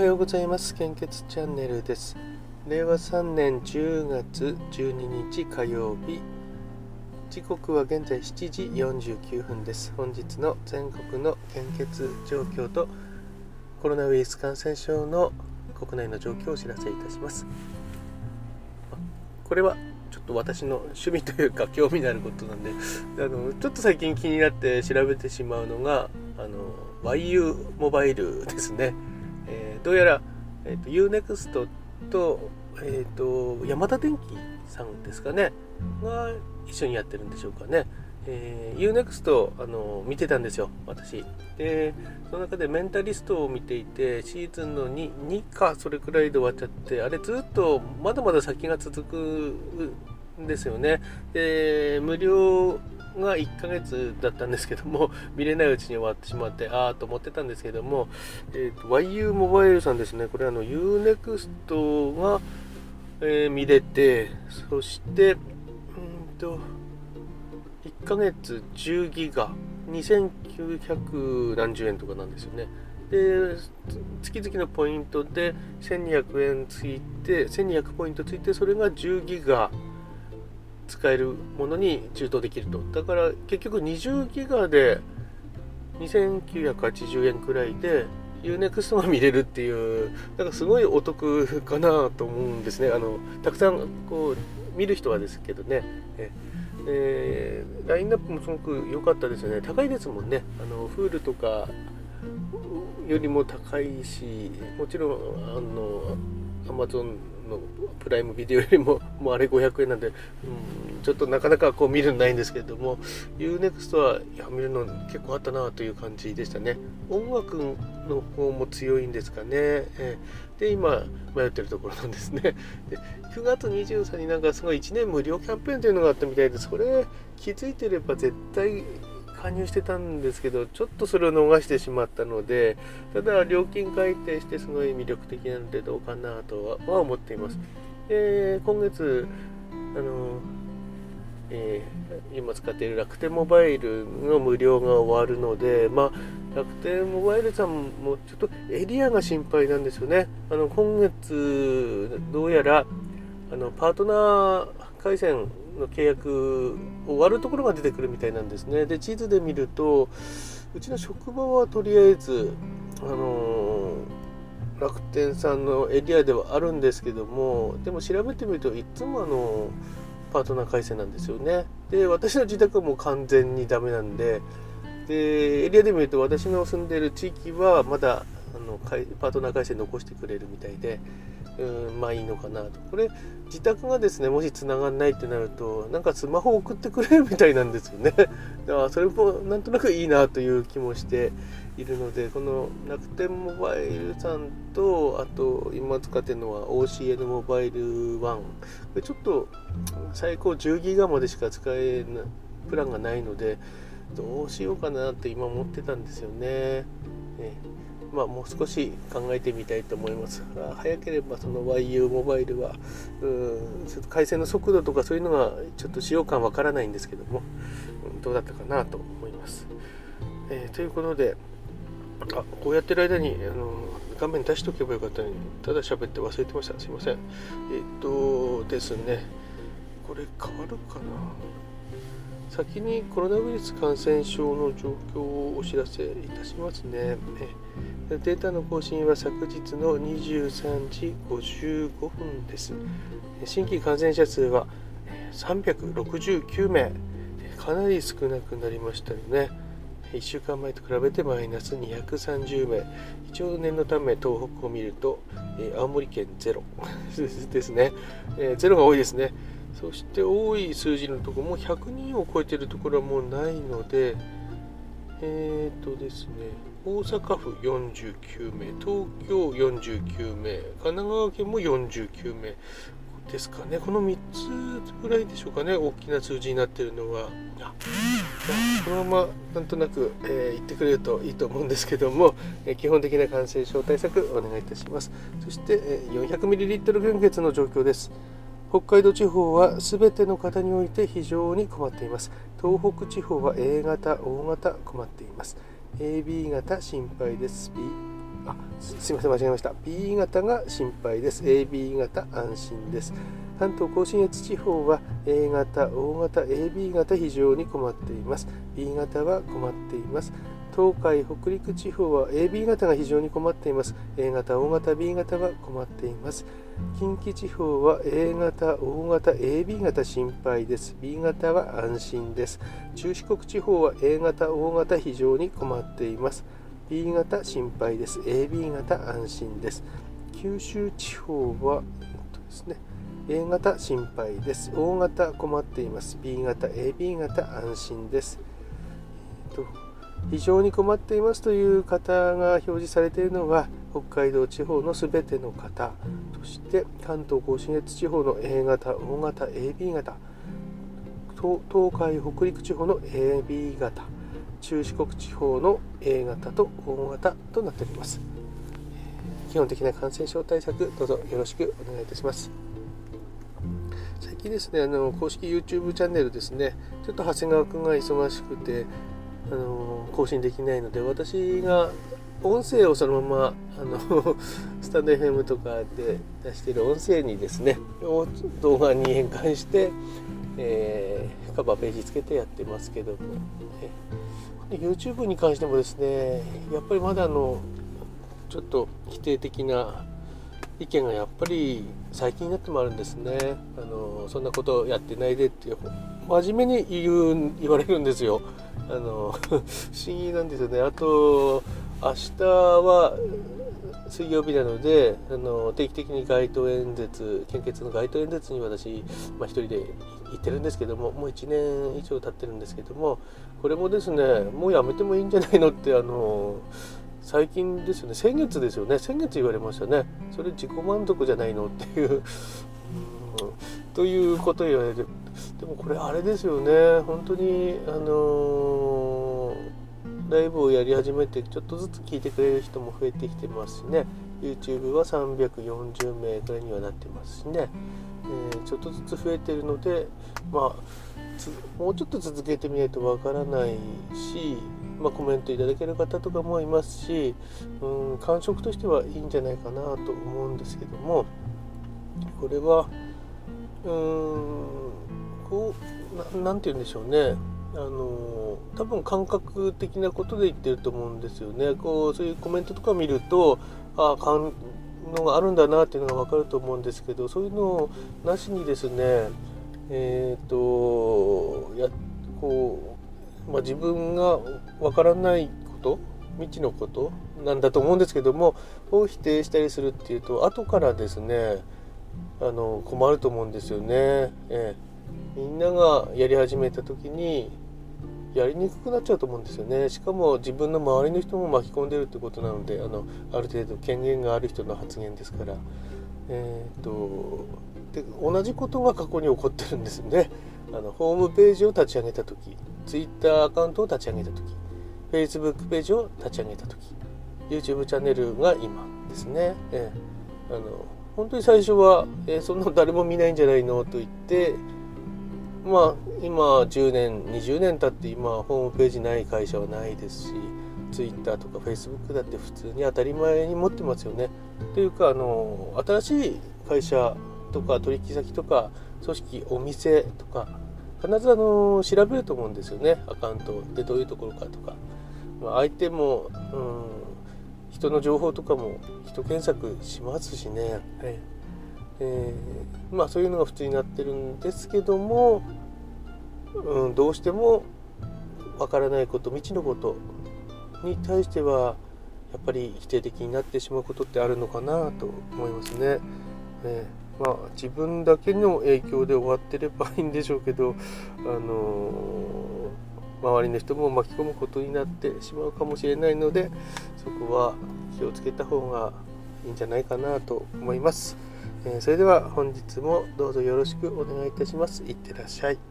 はようございます。献血チャンネルです。令和3年10月12日火曜日。時刻は現在7時49分です。本日の全国の献血状況とコロナウイルス感染症の国内の状況をお知らせいたします。これはちょっと私の趣味というか興味のあることなんであのちょっと最近気になって調べてしまうのがあの YU モバイルですね、どうやら、えーと、UNEXT と,、えーと、ヤマダ電機さんですかねが一緒にやってるんでしょうかね。えー、UNEXT あの見てたんですよ、私。で、その中でメンタリストを見ていて、シーズンの 2, 2かそれくらいで終わっちゃって、あれずっとまだまだ先が続くんですよね。で、無料が1ヶ月だったんですけども、見れないうちに終わってしまって、ああと思ってたんですけども、えーと、YU モバイルさんですね、これあの UNEXT が、えー、見れて、そして、うんと、1ヶ月10ギガ、2900何十円とかなんですよね。で月々のポイントで1200円ついて1200ポイントついてそれが10ギガ。使えるものに充当できると。だから結局20ギガで2980円くらいで UNEXT が見れるっていうなんかすごいお得かなと思うんですね。あのたくさんこう見る人はですけどね。ええー、ラインナップもすごく良かったですよね。高いですもんね。あのフールとかよりも高いしもちろんあの Amazon のプライムビデオよりももうあれ500円なんで、うん、ちょっとなかなかこう見るのないんですけれども UNEXT はいや見るの結構あったなという感じでしたね。音楽の方も強いんですかね、えー、で今迷ってるところなんですね。で9月23日になんかすごい1年無料キャンペーンというのがあったみたいでそれ気づいてれば絶対加入してたんですけどちょっとそれを逃してしまったのでただ料金改定してすごい魅力的なのでどうかなとは思っています。で今月あのえー、今使っている楽天モバイルの無料が終わるので、まあ、楽天モバイルさんもちょっとエリアが心配なんですよね。あの今月どうやらあのパートナー回線の契約終わるところが出てくるみたいなんですね。で地図で見るとうちの職場はとりあえずあのー、楽天さんのエリアではあるんですけどもでも調べてみるといつもあのパートナー回線なんですよね。で私の自宅はもう完全にダメなんででエリアで見ると私の住んでる地域はまだあのパートナー回線残してくれるみたいでうんまあいいのかなとこれ自宅がですねもし繋がんないってなるとなんかスマホ送ってくれるみたいなんですよねだからそれもなんとなくいいなという気もしているのでこの楽天モバイルさんとあと今使ってるのは OCN モバイル1これちょっと最高10ギガまでしか使えないプランがないのでどうしようかなって今思ってたんですよね。ねまあ、もう少し考えてみたいと思います。早ければその YU モバイルはうんちょっと回線の速度とかそういうのがちょっと使用感わからないんですけども、どうだったかなと思います。えー、ということであこうやってる間にあの画面出しておけばよかったのにただ喋って忘れてましたすいませんえっ、とですねこれ変わるかな？先にコロナウイルス感染症の状況をお知らせいたしますね。データの更新は昨日の23時55分です。新規感染者数は369名、かなり少なくなりましたよね。1週間前と比べてマイナス230名。一応念のため東北を見ると、青森県ゼロ ですね。ゼロが多いですね。そして多い数字のところも100人を超えているところはもうないので、えっ、とですね、大阪府49名、東京49名、神奈川県も49名ですかね。この3つぐらいでしょうかね、大きな数字になっているのは。このままなんとなく、えー、言ってくれるといいと思うんですけども、えー、基本的な感染症対策お願いいたします。そして、えー、400ml 献血の状況です。北海道地方は全ての方において非常に困っています。東北地方は A 型、O 型困っています。AB 型心配です。あすいません間違えました。B 型が心配です。AB 型安心です。関東甲信越地方は A 型 O 型 AB 型非常に困っています。B 型は困っています。東海北陸地方は AB 型が非常に困っています。A 型 O 型 B 型は困っています。近畿地方は A 型 O 型 AB 型心配です。B 型は安心です。中四国地方は A 型 O 型非常に困っています B 型心配です。AB 型安心です。九州地方は、えっとですね、A 型心配です。O 型困っています。B 型 AB 型安心です、えっと非常に困っていますという方が表示されているのは北海道地方のすべての方そして関東甲信越地方の A 型 O 型 AB 型東海北陸地方の AB 型。中四国地方の A 型と O 型となっております。基本的な感染症対策どうぞよろしくお願いいたします。最近ですねあの公式 YouTube チャンネルですねちょっと長谷川君が忙しくてあの更新できないので私が音声をそのままあの スタンド FM とかで出している音声にですね動画に変換して、えー、カバーページつけてやってますけども、え YouTube に関してもですねやっぱりまだあのちょっと否定的な意見がやっぱり最近になってもあるんですね。あのそんなことやってないでって真面目に言う言われるんですよ。あの 不思議なんですよね。あと明日は水曜日なのであの定期的に街頭演説献血の街頭演説に私、まあ、一人で行ってるんですけどももう1年以上経ってるんですけどもこれもですねもうやめてもいいんじゃないのってあの最近ですよね。先月ですよね。先月言われましたね。それ自己満足じゃないのっていう。ということ言われるでもこれあれですよね。本当にあの、ライブをやり始めてちょっとずつ聞いてくれる人も増えてきてますしね。YouTube は340名ぐらいにはなってますしね、えー、ちょっとずつ増えてるのでまあもうちょっと続けてみないとわからないしまあ、コメントいただける方とかもいますし、うん、感触としてはいいんじゃないかなと思うんですけどもこれはうーんこう何て言うんでしょうね。あの多分感覚的なことで言ってると思うんですよね。こうそういうコメントとか見るとあのがあるんだなっていうのが分かると思うんですけどそういうのをなしにですねえっ、ー、とやこう、まあ、自分が分からないこと未知のことなんだと思うんですけどもを否定したりするっていうと後からですねあの困ると思うんですよね。えみんながやり始めた時にやりにくくなっちゃうと思うんですよね。しかも自分の周りの人も巻き込んでるってことなのであのある程度権限がある人の発言ですから。えー、っとで同じことが過去に起こってるんですよね。あのホームページを立ち上げた時 Twitter アカウントを立ち上げた時 Facebook ページを立ち上げた時 YouTube チャンネルが今ですね、えー、あの本当に最初は、えー、そんな誰も見ないんじゃないの？と言ってまあ今10年20年経って今ホームページない会社はないですし Twitter とか Facebook だって普通に当たり前に持ってますよね。というかあの新しい会社とか取引先とか組織お店とか必ずあの調べると思うんですよね。アカウントでどういうところかとか、まあ、相手も、うん、人の情報とかも人検索しますしね、はい。えー、まあそういうのが普通になってるんですけども、うん、どうしてもわからないこと未知のことに対してはやっぱり否定的になってしまうことってあるのかなと思いますね。ねまあ、自分だけの影響で終わってればいいんでしょうけど、あのー、周りの人も巻き込むことになってしまうかもしれないのでそこは気をつけた方がいいんじゃないかなと思います。え、それでは本日もどうぞよろしくお願いいたします。いってらっしゃい。